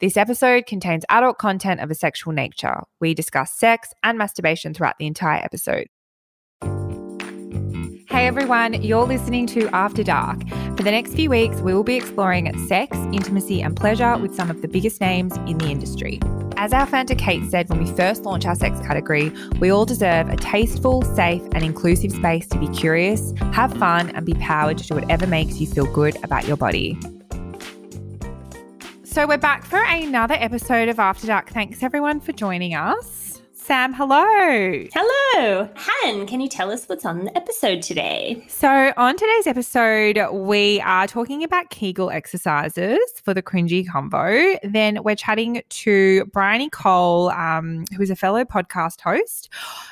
This episode contains adult content of a sexual nature. We discuss sex and masturbation throughout the entire episode. Hey everyone, you're listening to After Dark. For the next few weeks, we will be exploring sex, intimacy, and pleasure with some of the biggest names in the industry. As our founder Kate said when we first launched our sex category, we all deserve a tasteful, safe, and inclusive space to be curious, have fun, and be powered to do whatever makes you feel good about your body. So we're back for another episode of After Dark. Thanks everyone for joining us. Sam, hello. Hello. Han, can you tell us what's on the episode today? So, on today's episode, we are talking about Kegel exercises for the cringy combo. Then we're chatting to Bryony Cole, um, who is a fellow podcast host.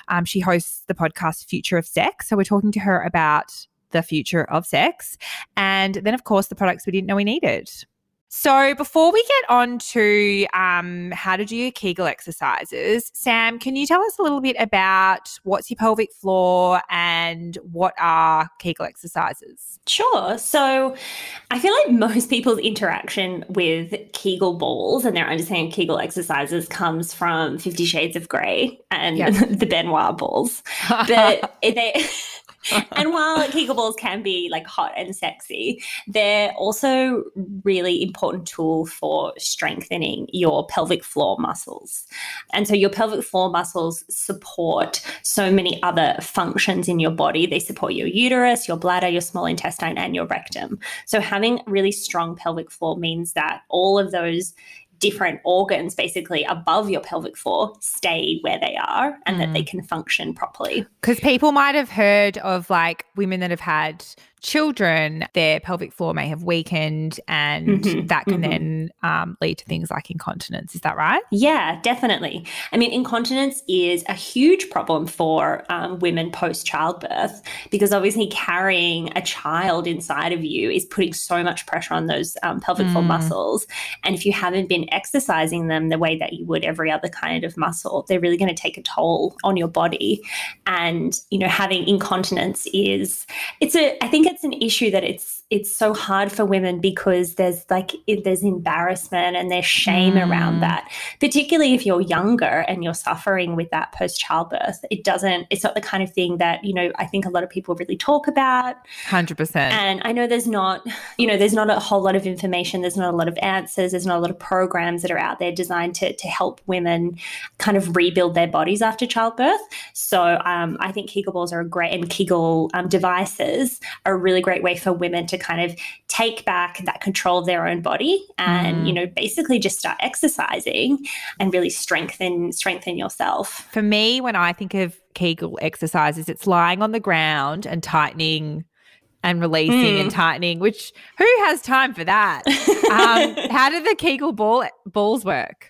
Um, she hosts the podcast Future of Sex. So, we're talking to her about the future of sex. And then, of course, the products we didn't know we needed. So, before we get on to um, how to do your Kegel exercises, Sam, can you tell us a little bit about what's your pelvic floor and what are Kegel exercises? Sure. So, I feel like most people's interaction with Kegel balls and their understanding of Kegel exercises comes from Fifty Shades of Grey and yep. the Ben Wa balls. But they. and while Kegel can be like hot and sexy, they're also really important tool for strengthening your pelvic floor muscles. And so your pelvic floor muscles support so many other functions in your body. They support your uterus, your bladder, your small intestine, and your rectum. So having really strong pelvic floor means that all of those different organs basically above your pelvic floor stay where they are and mm. that they mm. can function properly. Because people might have heard of like women that have had children, their pelvic floor may have weakened, and mm-hmm, that can mm-hmm. then um, lead to things like incontinence. Is that right? Yeah, definitely. I mean, incontinence is a huge problem for um, women post childbirth because obviously carrying a child inside of you is putting so much pressure on those um, pelvic mm. floor muscles. And if you haven't been exercising them the way that you would every other kind of muscle, they're really going to take a toll on your body. And, you know, having incontinence is, it's a, I think it's an issue that it's it's so hard for women because there's like there's embarrassment and there's shame mm. around that. Particularly if you're younger and you're suffering with that post childbirth it doesn't it's not the kind of thing that you know i think a lot of people really talk about. 100% and i know there's not you know there's not a whole lot of information there's not a lot of answers there's not a lot of programs that are out there designed to, to help women kind of rebuild their bodies after childbirth. So um, i think kegel balls are a great and kegel um, devices are a really great way for women to to kind of take back that control of their own body and mm. you know basically just start exercising and really strengthen strengthen yourself for me when i think of kegel exercises it's lying on the ground and tightening and releasing mm. and tightening which who has time for that um, how do the kegel ball balls work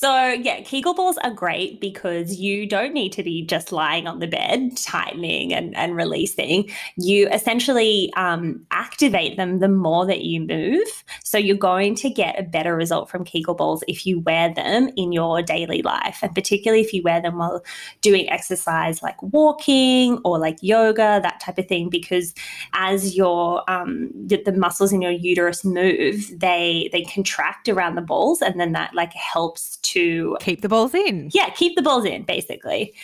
so, yeah, Kegel balls are great because you don't need to be just lying on the bed, tightening and, and releasing. You essentially um, activate them the more that you move. So, you're going to get a better result from Kegel balls if you wear them in your daily life, and particularly if you wear them while doing exercise like walking or like yoga, that type of thing, because as your um, the, the muscles in your uterus move, they they contract around the balls, and then that like helps to keep the balls in. Yeah, keep the balls in, basically.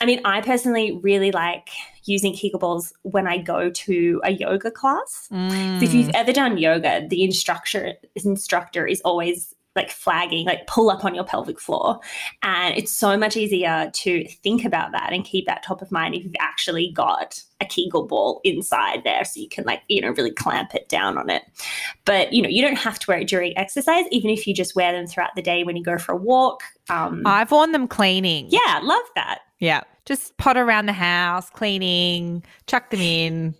I mean, I personally really like using Kegel balls when I go to a yoga class. Mm. So if you've ever done yoga, the instructor instructor is always like flagging, like pull up on your pelvic floor. And it's so much easier to think about that and keep that top of mind if you've actually got a Kegel ball inside there so you can like, you know, really clamp it down on it. But, you know, you don't have to wear it during exercise, even if you just wear them throughout the day when you go for a walk. Um, I've worn them cleaning. Yeah, love that. Yeah. Just pot around the house, cleaning, chuck them in.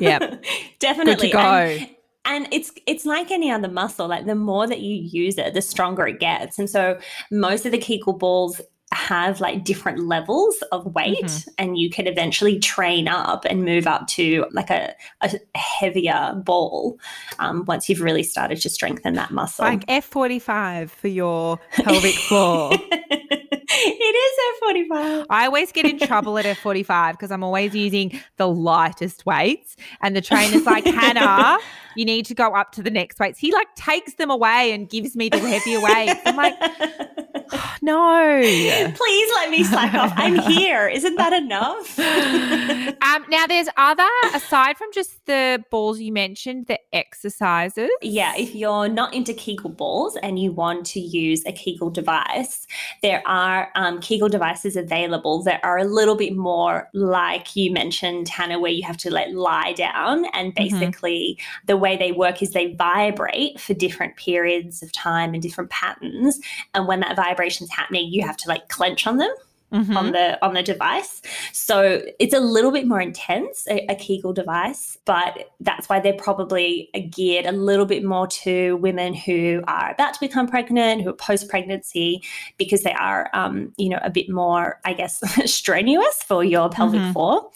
Yeah. Definitely. Good to go. And, and it's it's like any other muscle like the more that you use it the stronger it gets. And so most of the kegel balls have like different levels of weight mm-hmm. and you can eventually train up and move up to like a, a heavier ball um, once you've really started to strengthen that muscle. Like f45 for your pelvic floor it is F45. I always get in trouble at F45 because I'm always using the lightest weights. And the trainer's like, Hannah, you need to go up to the next weights. He like takes them away and gives me the heavier weights. I'm like, oh, no. Please let me slack off. I'm here. Isn't that enough? um, now, there's other, aside from just the balls you mentioned, the exercises. Yeah, if you're not into Kegel balls and you want to use a Kegel device, there are um, Kegel devices available that are a little bit more like you mentioned, Hannah, where you have to like lie down and mm-hmm. basically mm-hmm. the way they work is they vibrate for different periods of time and different patterns. And when that vibration's happening, you have to like clench on them mm-hmm. on the on the device. So it's a little bit more intense, a, a Kegel device, but that's why they're probably geared a little bit more to women who are about to become pregnant, who are post pregnancy, because they are, um, you know, a bit more, I guess, strenuous for your pelvic mm-hmm. floor.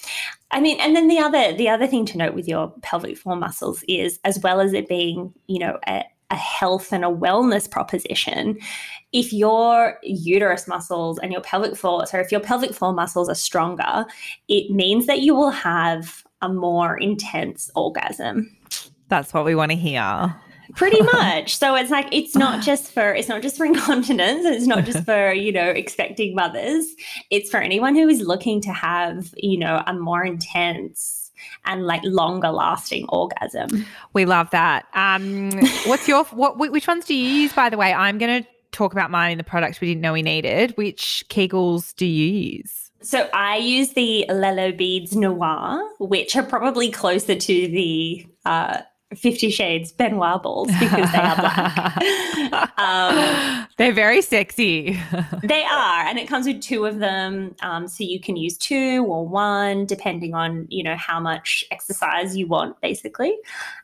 I mean, and then the other the other thing to note with your pelvic floor muscles is, as well as it being, you know, a, a health and a wellness proposition, if your uterus muscles and your pelvic floor, so if your pelvic floor muscles are stronger, it means that you will have a more intense orgasm. That's what we want to hear. Pretty much. So it's like it's not just for it's not just for incontinence, it's not just for, you know, expecting mothers. It's for anyone who is looking to have, you know, a more intense and like longer lasting orgasm. We love that. Um, what's your what? Which ones do you use? By the way, I'm going to talk about mine in the products we didn't know we needed. Which Kegels do you use? So I use the Lelo Beads Noir, which are probably closer to the uh, Fifty Shades Ben Wa balls because they are black. um, They're very sexy. they are, and it comes with two of them, um, so you can use two or one depending on you know how much exercise you want. Basically,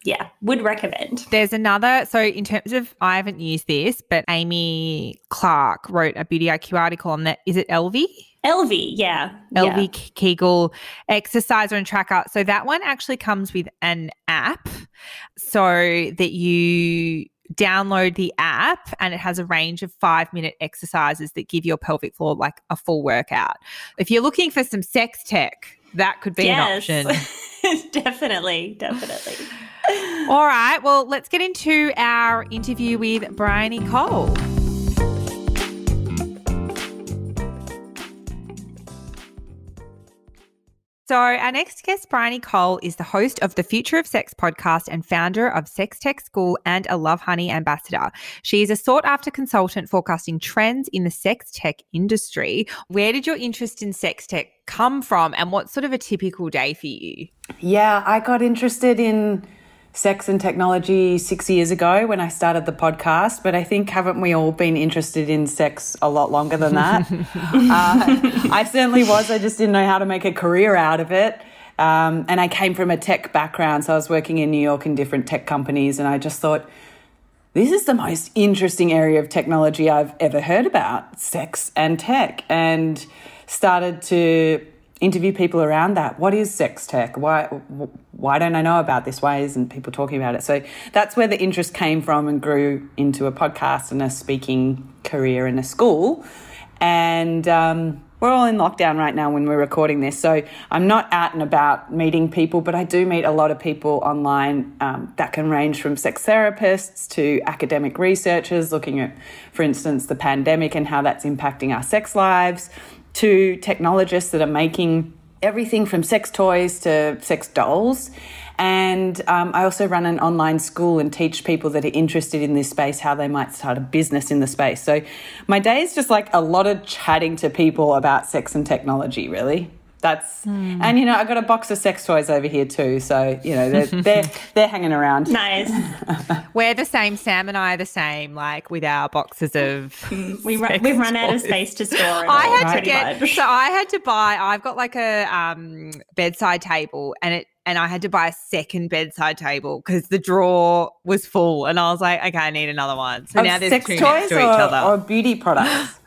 yeah, would recommend. There's another. So in terms of, I haven't used this, but Amy Clark wrote a Beauty IQ article on that. Is it Elvie? Elvie, yeah. Elvie yeah. Kegel exerciser and tracker. So that one actually comes with an app so that you download the app and it has a range of five minute exercises that give your pelvic floor like a full workout. If you're looking for some sex tech, that could be yes. an option. definitely, definitely. All right. Well, let's get into our interview with Bryony Cole. So, our next guest, Bryony Cole, is the host of the Future of Sex podcast and founder of Sex Tech School and a Lovehoney ambassador. She is a sought after consultant forecasting trends in the sex tech industry. Where did your interest in sex tech come from, and what's sort of a typical day for you? Yeah, I got interested in sex and technology six years ago when I started the podcast, but I think haven't we all been interested in sex a lot longer than that? uh, I certainly was. I just didn't know how to make a career out of it. Um, and I came from a tech background, so I was working in New York in different tech companies, and I just thought, this is the most interesting area of technology I've ever heard about sex and tech. And started to interview people around that. What is sex tech? Why why don't I know about this? Why isn't people talking about it? So that's where the interest came from and grew into a podcast and a speaking career in a school. And um, we're all in lockdown right now when we're recording this. So I'm not out and about meeting people, but I do meet a lot of people online um, that can range from sex therapists to academic researchers looking at, for instance, the pandemic and how that's impacting our sex lives to technologists that are making everything from sex toys to sex dolls. And um, I also run an online school and teach people that are interested in this space how they might start a business in the space. So my day is just like a lot of chatting to people about sex and technology, really that's mm. and you know I got a box of sex toys over here too, so you know they're they're, they're hanging around. Nice. We're the same. Sam and I are the same. Like with our boxes of we run, we've run out of space to store. I had to get much. so I had to buy. I've got like a um, bedside table, and it and I had to buy a second bedside table because the drawer was full, and I was like, okay, I need another one. So of now there's sex two toys next to or, each other. or beauty products.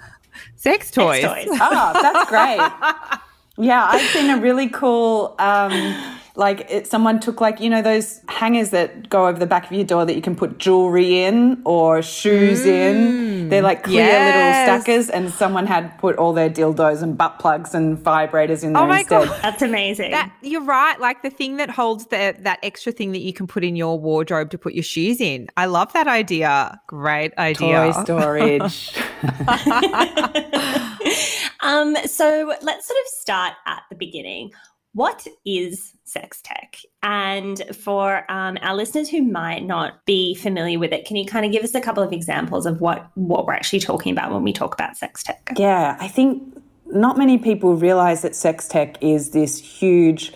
sex toys. Sex toys. oh, that's great. Yeah, I've seen a really cool, um, like it, someone took like you know those hangers that go over the back of your door that you can put jewelry in or shoes mm. in, They're like clear yes. little stackers, and someone had put all their dildos and butt plugs and vibrators in oh there oh my instead. God. That's amazing. That, you're right. Like the thing that holds the, that extra thing that you can put in your wardrobe to put your shoes in. I love that idea. Great idea. Toy storage. um, so let's sort of start at the beginning. What is sex tech? And for um, our listeners who might not be familiar with it, can you kind of give us a couple of examples of what, what we're actually talking about when we talk about sex tech? Yeah, I think not many people realize that sex tech is this huge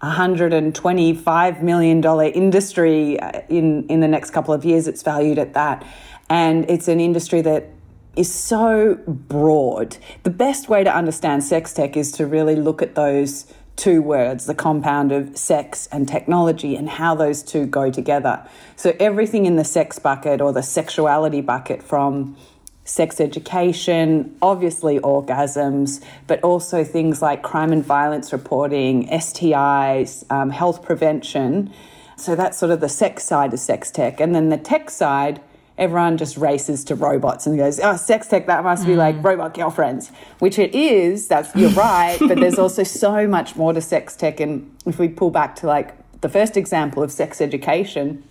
$125 million industry uh, in, in the next couple of years. It's valued at that. And it's an industry that is so broad. The best way to understand sex tech is to really look at those two words, the compound of sex and technology, and how those two go together. So, everything in the sex bucket or the sexuality bucket from sex education, obviously orgasms, but also things like crime and violence reporting, STIs, um, health prevention. So, that's sort of the sex side of sex tech. And then the tech side, everyone just races to robots and goes, oh, sex tech, that must be like mm. robot girlfriends, which it is. That's you're right, but there's also so much more to sex tech. And if we pull back to like the first example of sex education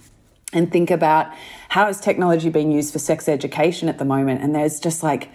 and think about how is technology being used for sex education at the moment, and there's just like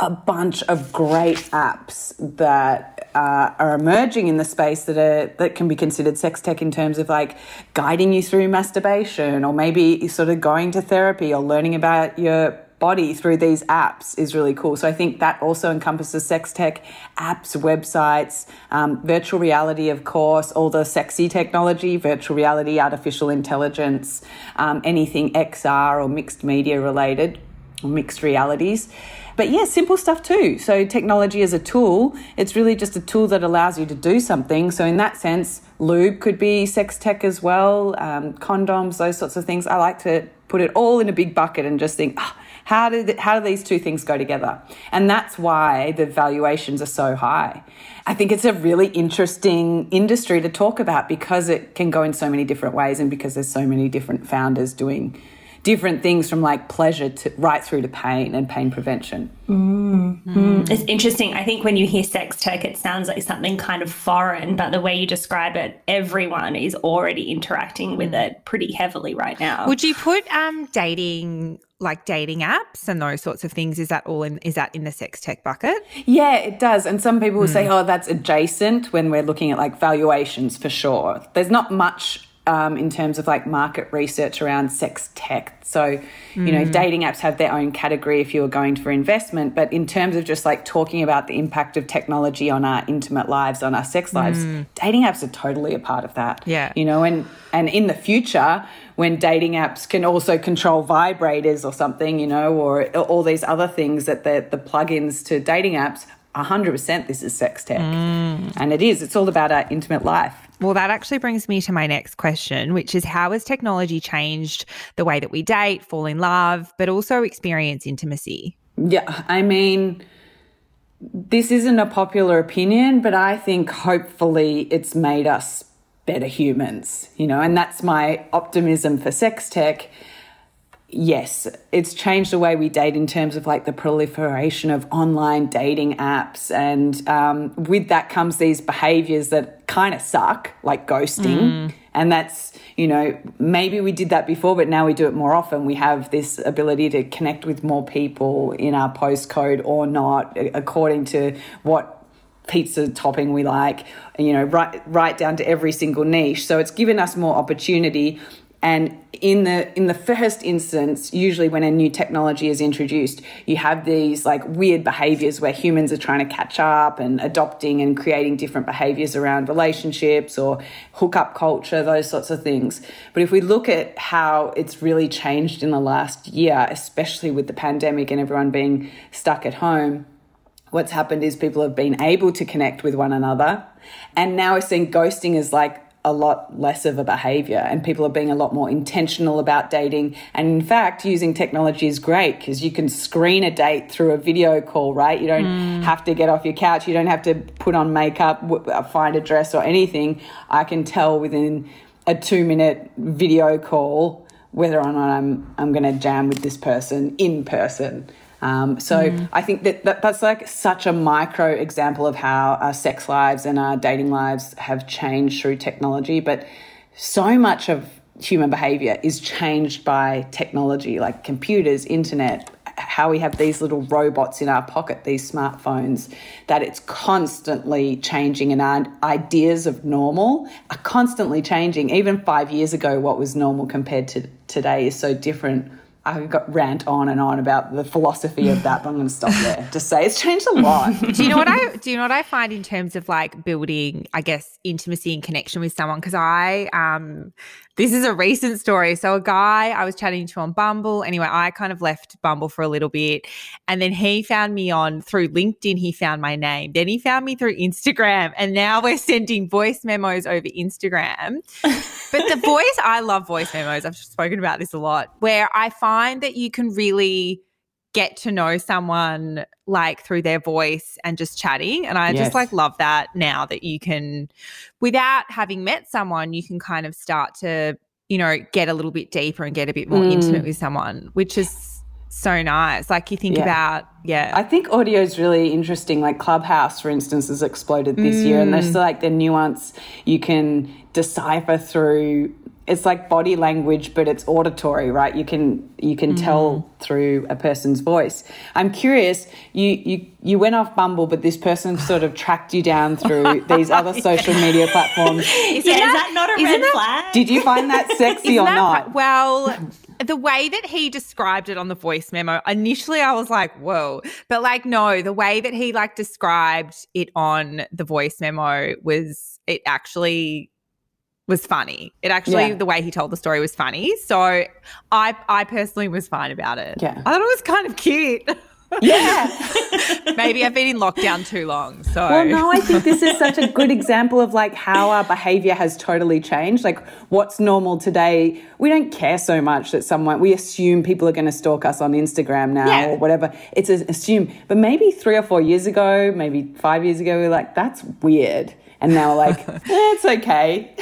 a bunch of great apps that uh, are emerging in the space that are that can be considered sex tech in terms of like guiding you through masturbation or maybe sort of going to therapy or learning about your body through these apps is really cool. So I think that also encompasses sex tech, apps, websites, um, virtual reality, of course, all the sexy technology, virtual reality, artificial intelligence, um, anything XR or mixed media related, mixed realities. But yeah, simple stuff too. So technology as a tool, it's really just a tool that allows you to do something. So in that sense, lube could be sex tech as well, um, condoms, those sorts of things. I like to put it all in a big bucket and just think, oh, how do, how do these two things go together? And that's why the valuations are so high. I think it's a really interesting industry to talk about because it can go in so many different ways and because there's so many different founders doing different things from like pleasure to right through to pain and pain prevention. Mm. Mm. It's interesting. I think when you hear sex tech, it sounds like something kind of foreign, but the way you describe it, everyone is already interacting with it pretty heavily right now. Would you put um, dating like dating apps and those sorts of things is that all in is that in the sex tech bucket yeah it does and some people will mm. say oh that's adjacent when we're looking at like valuations for sure there's not much um, in terms of like market research around sex tech. So, you mm. know, dating apps have their own category if you were going for investment. But in terms of just like talking about the impact of technology on our intimate lives, on our sex lives, mm. dating apps are totally a part of that. Yeah. You know, and and in the future, when dating apps can also control vibrators or something, you know, or all these other things that the the plugins to dating apps 100% this is sex tech. Mm. And it is, it's all about our intimate life. Well, that actually brings me to my next question, which is how has technology changed the way that we date, fall in love, but also experience intimacy? Yeah, I mean, this isn't a popular opinion, but I think hopefully it's made us better humans, you know, and that's my optimism for sex tech yes, it's changed the way we date in terms of like the proliferation of online dating apps. And um, with that comes these behaviors that kind of suck, like ghosting. Mm. And that's, you know, maybe we did that before, but now we do it more often. We have this ability to connect with more people in our postcode or not, according to what pizza topping we like, you know, right right down to every single niche. So it's given us more opportunity and in the in the first instance, usually when a new technology is introduced, you have these like weird behaviors where humans are trying to catch up and adopting and creating different behaviors around relationships or hookup culture, those sorts of things. But if we look at how it's really changed in the last year, especially with the pandemic and everyone being stuck at home, what's happened is people have been able to connect with one another. And now we're seeing ghosting as like a lot less of a behavior and people are being a lot more intentional about dating. And in fact, using technology is great because you can screen a date through a video call, right? You don't mm. have to get off your couch. You don't have to put on makeup, uh, find a dress or anything. I can tell within a two minute video call whether or not I'm I'm going to jam with this person in person. Um, so mm. I think that, that that's like such a micro example of how our sex lives and our dating lives have changed through technology. But so much of human behavior is changed by technology, like computers, internet, how we have these little robots in our pocket, these smartphones, that it's constantly changing and our ideas of normal are constantly changing. Even five years ago, what was normal compared to today is so different I got rant on and on about the philosophy of that, but I'm going to stop there. Just say it's changed a lot. do you know what I do? You know what I find in terms of like building, I guess, intimacy and connection with someone? Because I um this is a recent story. So, a guy I was chatting to on Bumble. Anyway, I kind of left Bumble for a little bit. And then he found me on through LinkedIn. He found my name. Then he found me through Instagram. And now we're sending voice memos over Instagram. but the voice, I love voice memos. I've spoken about this a lot, where I find that you can really get to know someone like through their voice and just chatting. And I yes. just like love that now that you can, without having met someone, you can kind of start to, you know, get a little bit deeper and get a bit more mm. intimate with someone, which is so nice. Like you think yeah. about, yeah. I think audio is really interesting. Like Clubhouse, for instance, has exploded this mm. year, and there's mm. like the nuance you can decipher through it's like body language but it's auditory right? You can you can mm. tell through a person's voice. I'm curious you you you went off bumble but this person sort of tracked you down through these other social media platforms. Is, yeah, that, is that not a red that, flag? Did you find that sexy or that, not? well the way that he described it on the voice memo initially i was like whoa. But like no the way that he like described it on the voice memo was it actually was funny. It actually yeah. the way he told the story was funny. So I I personally was fine about it. Yeah. I thought it was kind of cute. Yeah. Maybe I've been in lockdown too long. So Well no, I think this is such a good example of like how our behavior has totally changed. Like what's normal today, we don't care so much that someone we assume people are gonna stalk us on Instagram now yeah. or whatever. It's assume. But maybe three or four years ago, maybe five years ago, we are like, that's weird. And now we're like, eh, it's okay.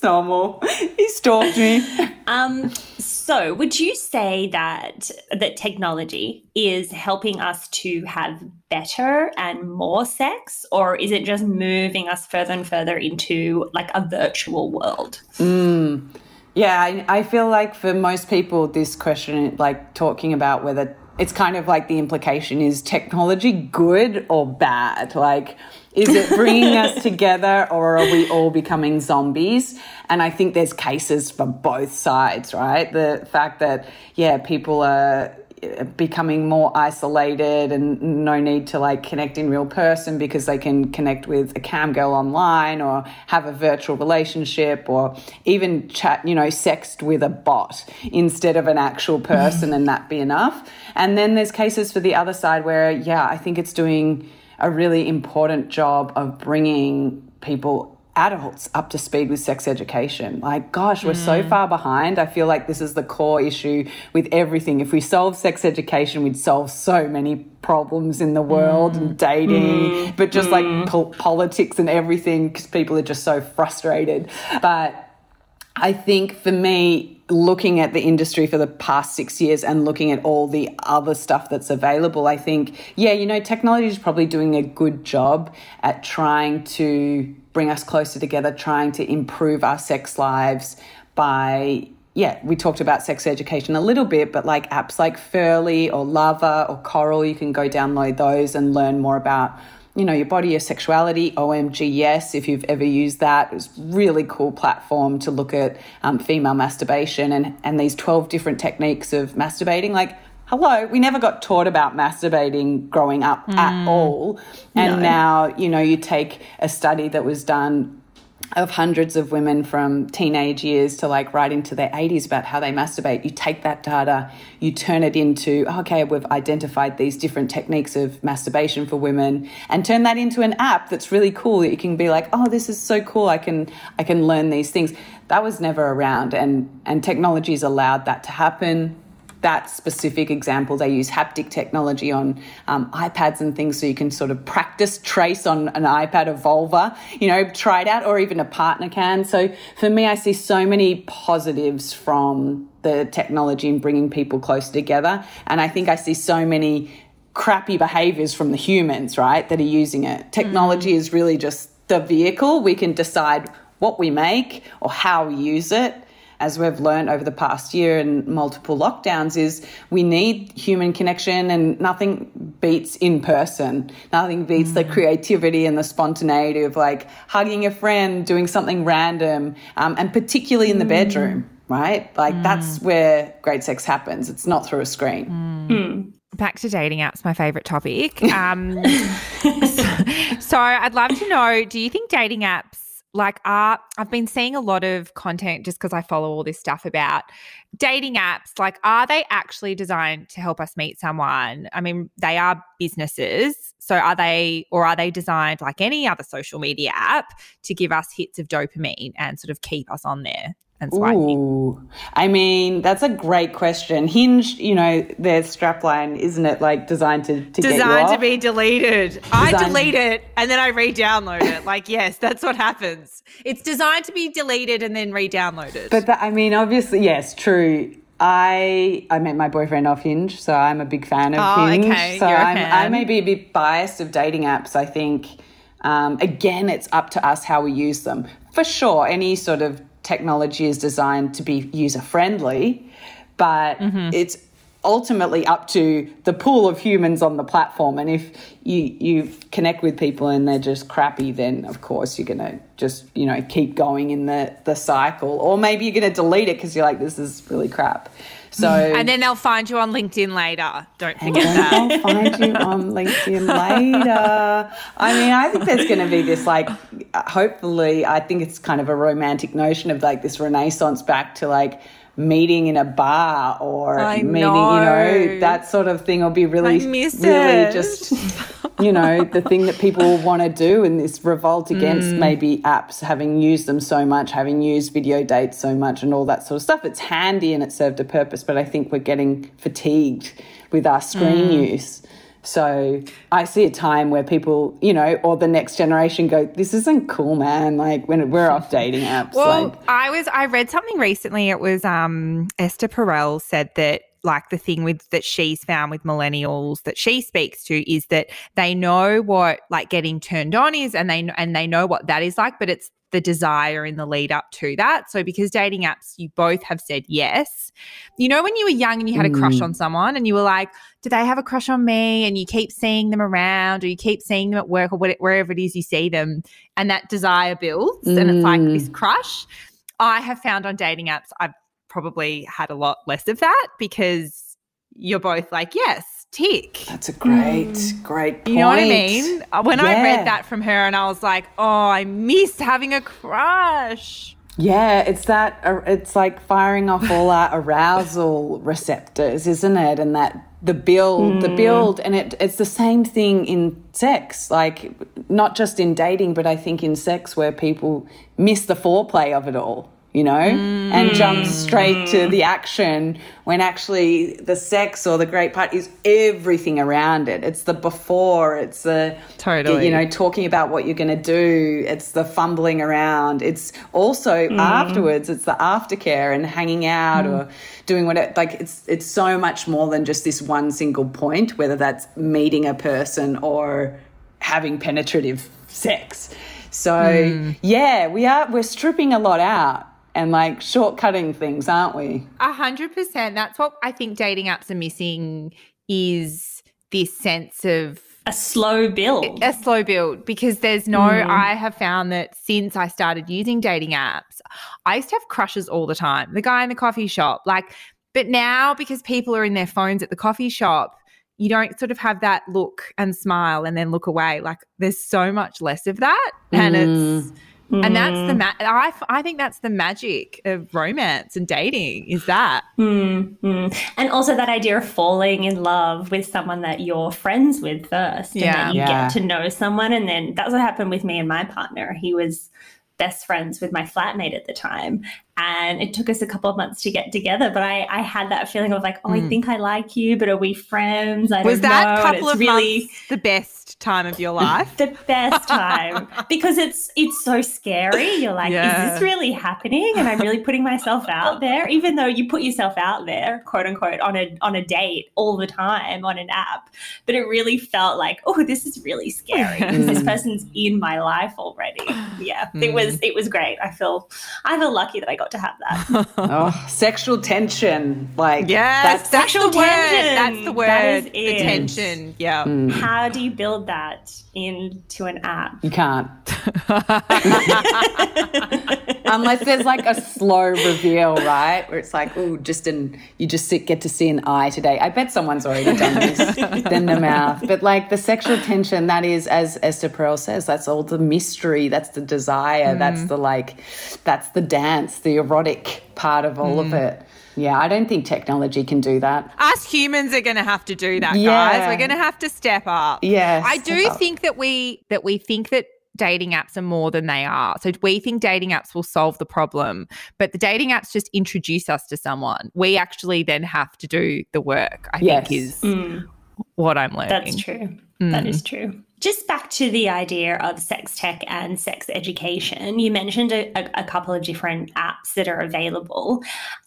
It's normal. He stalked me. Um, so would you say that that technology is helping us to have better and more sex, or is it just moving us further and further into like a virtual world? Mm. Yeah, I, I feel like for most people, this question, like talking about whether it's kind of like the implication is technology good or bad? Like, is it bringing us together or are we all becoming zombies? And I think there's cases for both sides, right? The fact that, yeah, people are uh, becoming more isolated and no need to like connect in real person because they can connect with a cam girl online or have a virtual relationship or even chat, you know, sext with a bot instead of an actual person and that be enough. And then there's cases for the other side where, yeah, I think it's doing a really important job of bringing people adults up to speed with sex education. Like, gosh, we're mm. so far behind. I feel like this is the core issue with everything. If we solve sex education, we'd solve so many problems in the world mm. and dating, mm. but just like mm. po- politics and everything because people are just so frustrated. But I think for me, looking at the industry for the past six years and looking at all the other stuff that's available, I think, yeah, you know, technology is probably doing a good job at trying to bring us closer together, trying to improve our sex lives by yeah, we talked about sex education a little bit, but like apps like Ferly or Lover or Coral, you can go download those and learn more about you know, your body, your sexuality, OMGyes, if you've ever used that. It was really cool platform to look at um, female masturbation and, and these 12 different techniques of masturbating. Like, hello, we never got taught about masturbating growing up mm. at all. And no. now, you know, you take a study that was done of hundreds of women from teenage years to like right into their 80s about how they masturbate. You take that data, you turn it into, okay, we've identified these different techniques of masturbation for women and turn that into an app that's really cool that you can be like, oh, this is so cool. I can, I can learn these things. That was never around and, and technology's allowed that to happen that specific example, they use haptic technology on um, iPads and things so you can sort of practice trace on an iPad, a vulva, you know, try it out, or even a partner can. So for me, I see so many positives from the technology and bringing people closer together. And I think I see so many crappy behaviors from the humans, right, that are using it. Technology mm. is really just the vehicle. We can decide what we make or how we use it. As we've learned over the past year and multiple lockdowns, is we need human connection and nothing beats in person. Nothing beats mm. the creativity and the spontaneity of like hugging a friend, doing something random, um, and particularly in the mm. bedroom right? Like mm. that's where great sex happens. It's not through a screen. Mm. Mm. Back to dating apps, my favorite topic. Um, so, so I'd love to know do you think dating apps like are I've been seeing a lot of content just because I follow all this stuff about dating apps. Like are they actually designed to help us meet someone? I mean they are businesses. So are they or are they designed like any other social media app to give us hits of dopamine and sort of keep us on there and swiping? Ooh, I mean, that's a great question. Hinge, you know, their strapline, isn't it like designed to, to designed to be deleted? Designed- I delete it and then I re-download it. Like, yes, that's what happens. It's designed to be deleted and then re-downloaded. But that, I mean, obviously, yes, true. I I met my boyfriend off Hinge, so I'm a big fan of oh, Hinge. Okay. So I'm, I may be a bit biased of dating apps. I think um, again, it's up to us how we use them. For sure, any sort of technology is designed to be user friendly, but mm-hmm. it's ultimately up to the pool of humans on the platform. And if you you connect with people and they're just crappy, then of course you're gonna just you know keep going in the the cycle, or maybe you're gonna delete it because you're like this is really crap. So and then they'll find you on LinkedIn later. Don't forget that. They'll find you on LinkedIn later. I mean, I think there's going to be this like, hopefully, I think it's kind of a romantic notion of like this renaissance back to like meeting in a bar or I meeting, know. you know, that sort of thing will be really, really it. just, you know, the thing that people want to do in this revolt against mm. maybe apps, having used them so much, having used video dates so much and all that sort of stuff. It's handy and it served a purpose, but I think we're getting fatigued with our screen mm. use. So I see a time where people, you know, or the next generation go, "This isn't cool, man." Like when we're off dating apps. Well, like, I was I read something recently. It was um, Esther Perel said that like the thing with that she's found with millennials that she speaks to is that they know what like getting turned on is and they and they know what that is like but it's the desire in the lead up to that. So, because dating apps, you both have said yes. You know, when you were young and you had a crush mm. on someone and you were like, do they have a crush on me? And you keep seeing them around or you keep seeing them at work or wherever it is you see them. And that desire builds mm. and it's like this mm. crush. I have found on dating apps, I've probably had a lot less of that because you're both like, yes, tick. That's a great, mm. great point. You know what I mean? Uh, when yeah. I read that from her and I was like, oh, I miss having a crush. Yeah, it's that, uh, it's like firing off all our arousal receptors, isn't it? And that the build, mm. the build, and it, it's the same thing in sex, like not just in dating, but I think in sex where people miss the foreplay of it all you know, mm. and jump straight to the action when actually the sex or the great part is everything around it. It's the before, it's the, totally. you know, talking about what you're going to do, it's the fumbling around, it's also mm. afterwards, it's the aftercare and hanging out mm. or doing what it, like it's, it's so much more than just this one single point, whether that's meeting a person or having penetrative sex. So mm. yeah, we are, we're stripping a lot out and like shortcutting things, aren't we? A hundred percent. That's what I think dating apps are missing is this sense of a slow build. A slow build because there's no, mm. I have found that since I started using dating apps, I used to have crushes all the time. The guy in the coffee shop, like, but now because people are in their phones at the coffee shop, you don't sort of have that look and smile and then look away. Like, there's so much less of that. And mm. it's, Mm. And that's the mm. ma- I, I think that's the magic of romance and dating is that. Mm, mm. And also that idea of falling in love with someone that you're friends with first. And yeah. then you yeah. get to know someone. And then that's what happened with me and my partner. He was best friends with my flatmate at the time. And it took us a couple of months to get together. But I, I had that feeling of like, oh, I mm. think I like you, but are we friends? I was that couple of really months the best time of your life? the best time because it's it's so scary. You're like, yeah. is this really happening? And I'm really putting myself out there, even though you put yourself out there, quote unquote, on a on a date all the time on an app. But it really felt like, oh, this is really scary because this person's in my life already. Yeah, mm. it was it was great. I feel I feel lucky that I got to have that. oh, sexual tension, like yeah, that's, sexual tension. Word. That's the word. That is the tension. Yeah. Mm. How do you build that into an app? You can't. Unless there's like a slow reveal, right? Where it's like, oh, just an you just sit, get to see an eye today. I bet someone's already done this. then the mouth, but like the sexual tension, that is, as Esther Perel says, that's all the mystery, that's the desire, mm. that's the like, that's the dance, the erotic part of all mm. of it. Yeah, I don't think technology can do that. Us humans are going to have to do that, yeah. guys. We're going to have to step up. Yeah. I do up. think that we that we think that dating apps are more than they are. So we think dating apps will solve the problem, but the dating apps just introduce us to someone. We actually then have to do the work. I yes. think is mm. what I'm learning. That's true. Mm. That is true. Just back to the idea of sex tech and sex education, you mentioned a, a, a couple of different apps that are available.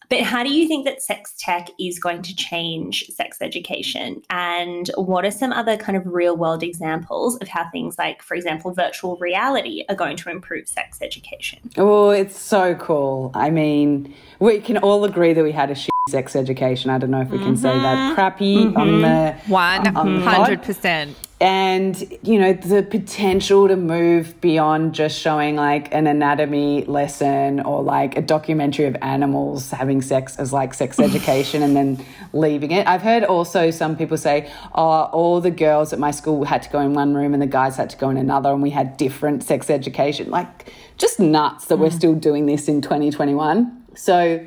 But how do you think that sex tech is going to change sex education? And what are some other kind of real world examples of how things like, for example, virtual reality are going to improve sex education? Oh, it's so cool. I mean, we can all agree that we had a shit sex education. I don't know if we can mm-hmm. say that. Mm-hmm. Crappy mm-hmm. on the 100% and you know the potential to move beyond just showing like an anatomy lesson or like a documentary of animals having sex as like sex education and then leaving it. I've heard also some people say oh all the girls at my school had to go in one room and the guys had to go in another and we had different sex education. Like just nuts that mm. we're still doing this in 2021 so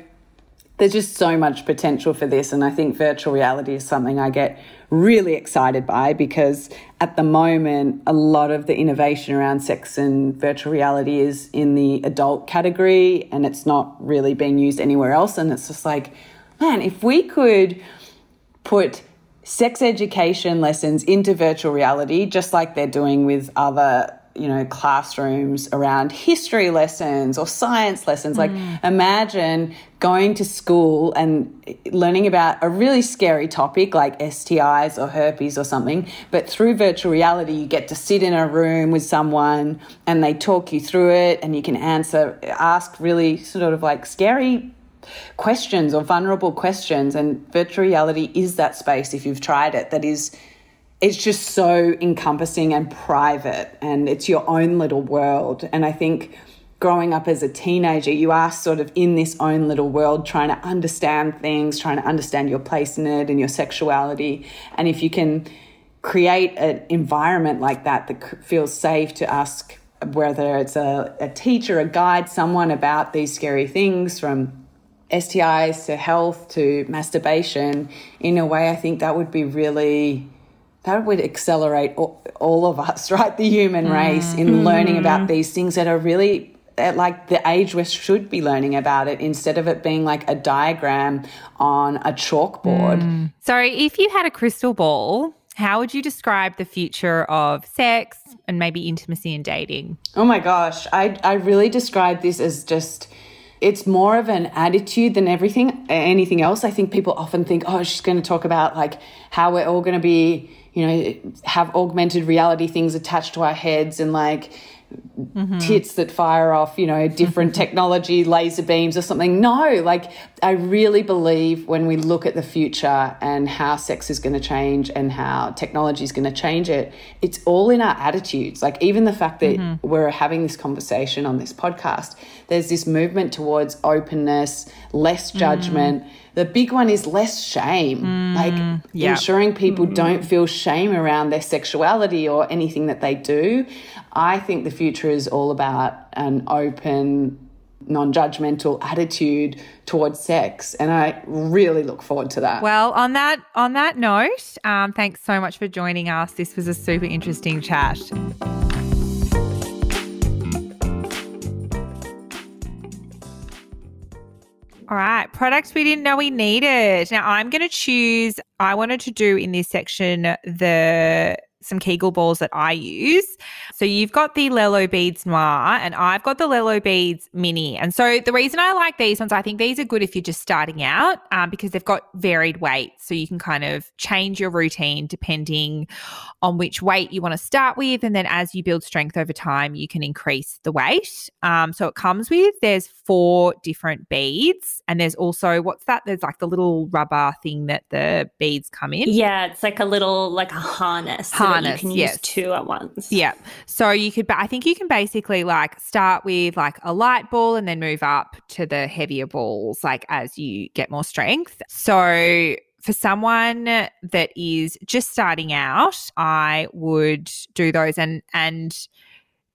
there's just so much potential for this and i think virtual reality is something i get really excited by because at the moment, a lot of the innovation around sex and virtual reality is in the adult category and it's not really being used anywhere else. And it's just like, man, if we could put sex education lessons into virtual reality, just like they're doing with other you know classrooms around history lessons or science lessons mm. like imagine going to school and learning about a really scary topic like STIs or herpes or something but through virtual reality you get to sit in a room with someone and they talk you through it and you can answer ask really sort of like scary questions or vulnerable questions and virtual reality is that space if you've tried it that is it's just so encompassing and private and it's your own little world. And i think growing up as a teenager you are sort of in this own little world trying to understand things trying to understand your place in it and your sexuality. And if you can create an environment like that that feels safe to ask whether it's a, a teacher a guide someone about these scary things from STIs to health to masturbation in a way I think that would be really that would accelerate all, all of us, right? The human race in mm. learning about mm. these things that are really at like the age we should be learning about it instead of it being like a diagram on a chalkboard. Mm. Sorry, if you had a crystal ball, how would you describe the future of sex and maybe intimacy and dating? Oh my gosh, I I really describe this as just it's more of an attitude than everything anything else. I think people often think, "Oh, she's going to talk about like how we're all going to be you know, have augmented reality things attached to our heads and like mm-hmm. tits that fire off, you know, different technology, laser beams or something. No, like I really believe when we look at the future and how sex is going to change and how technology is going to change it, it's all in our attitudes. Like even the fact that mm-hmm. we're having this conversation on this podcast, there's this movement towards openness, less judgment. Mm the big one is less shame, mm, like yeah. ensuring people mm. don't feel shame around their sexuality or anything that they do. I think the future is all about an open, non judgmental attitude towards sex. And I really look forward to that. Well, on that on that note, um, thanks so much for joining us. This was a super interesting chat. All right, products we didn't know we needed. Now I'm going to choose, I wanted to do in this section the some Kegel balls that I use. So you've got the Lelo Beads Noir and I've got the Lelo Beads Mini. And so the reason I like these ones, I think these are good if you're just starting out um, because they've got varied weights. So you can kind of change your routine depending on which weight you want to start with. And then as you build strength over time, you can increase the weight. Um, so it comes with, there's four different beads. And there's also, what's that? There's like the little rubber thing that the beads come in. Yeah, it's like a little, like a harness. Harness. You can yes. use two at once. Yeah. So you could, but I think you can basically like start with like a light ball and then move up to the heavier balls, like as you get more strength. So for someone that is just starting out, I would do those and and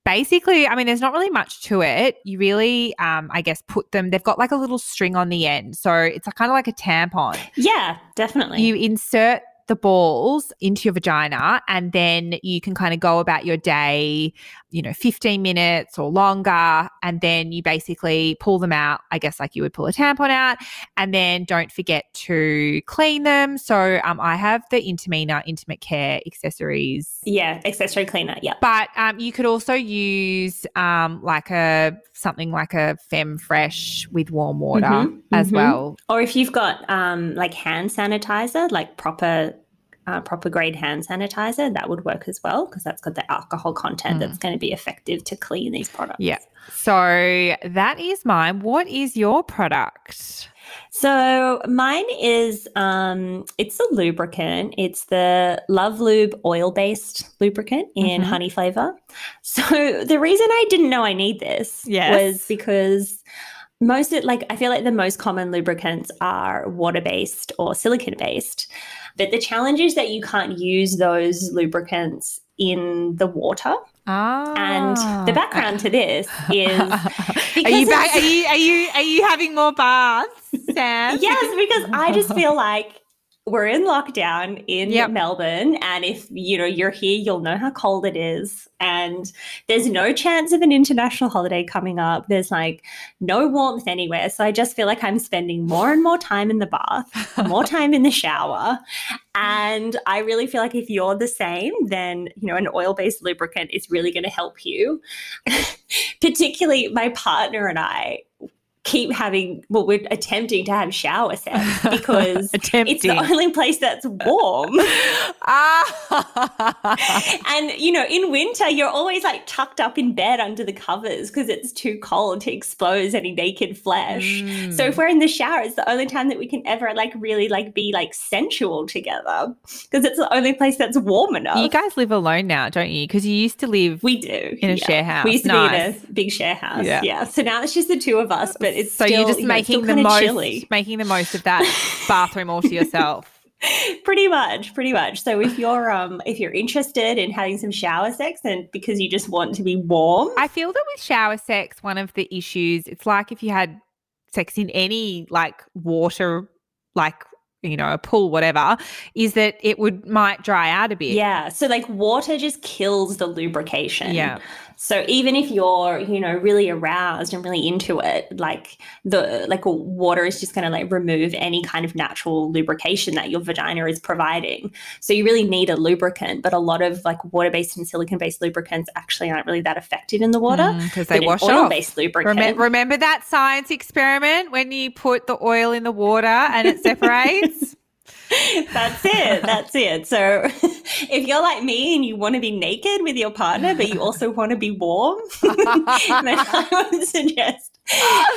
basically, I mean, there's not really much to it. You really, um, I guess, put them. They've got like a little string on the end, so it's kind of like a tampon. Yeah, definitely. You insert the balls into your vagina and then you can kind of go about your day, you know, 15 minutes or longer. And then you basically pull them out, I guess, like you would pull a tampon out. And then don't forget to clean them. So um, I have the Intimina Intimate Care accessories. Yeah, accessory cleaner. Yeah. But um, you could also use um, like a something like a Femfresh with warm water mm-hmm, as mm-hmm. well. Or if you've got um, like hand sanitizer, like proper uh, proper grade hand sanitizer, that would work as well because that's got the alcohol content mm. that's going to be effective to clean these products. Yeah. So that is mine. What is your product? So mine is um it's a lubricant. It's the Luvloob oil-based lubricant in mm-hmm. honey flavor. So the reason I didn't know I need this yes. was because most like I feel like the most common lubricants are water-based or silicon-based. But the challenge is that you can't use those lubricants in the water. Ah. And the background to this is are you, back, are you are you are you having more baths, Sam? yes, because I just feel like we're in lockdown in yep. Melbourne and if you know you're here you'll know how cold it is and there's no chance of an international holiday coming up there's like no warmth anywhere so I just feel like I'm spending more and more time in the bath more time in the shower and I really feel like if you're the same then you know an oil-based lubricant is really going to help you particularly my partner and I keep having well we're attempting to have shower sex because it's the only place that's warm ah. and you know in winter you're always like tucked up in bed under the covers because it's too cold to expose any naked flesh mm. so if we're in the shower it's the only time that we can ever like really like be like sensual together because it's the only place that's warm enough you guys live alone now don't you because you used to live we do in a yeah. share house we used to nice. be in a big share house yeah. yeah so now it's just the two of us but it's so still, you're just making the most chilly. making the most of that bathroom all to yourself. pretty much, pretty much. So if you're um if you're interested in having some shower sex and because you just want to be warm. I feel that with shower sex, one of the issues, it's like if you had sex in any like water like you know, a pool, whatever, is that it would might dry out a bit. Yeah. So like water just kills the lubrication. Yeah. So even if you're, you know, really aroused and really into it, like the like water is just going to like remove any kind of natural lubrication that your vagina is providing. So you really need a lubricant, but a lot of like water-based and silicon-based lubricants actually aren't really that effective in the water because mm, they wash oil-based lubricant. Rem- remember that science experiment when you put the oil in the water and it separates? That's it. That's it. So if you're like me and you want to be naked with your partner, but you also want to be warm, then I would suggest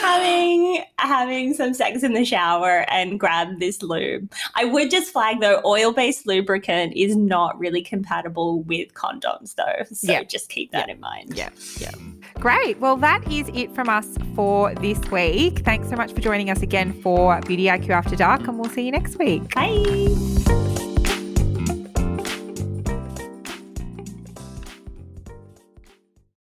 having having some sex in the shower and grab this lube. I would just flag though, oil-based lubricant is not really compatible with condoms though. So just keep that in mind. Yeah. Yeah. Great. Well, that is it from us for this week. Thanks so much for joining us again for Beauty IQ After Dark, and we'll see you next week. Bye.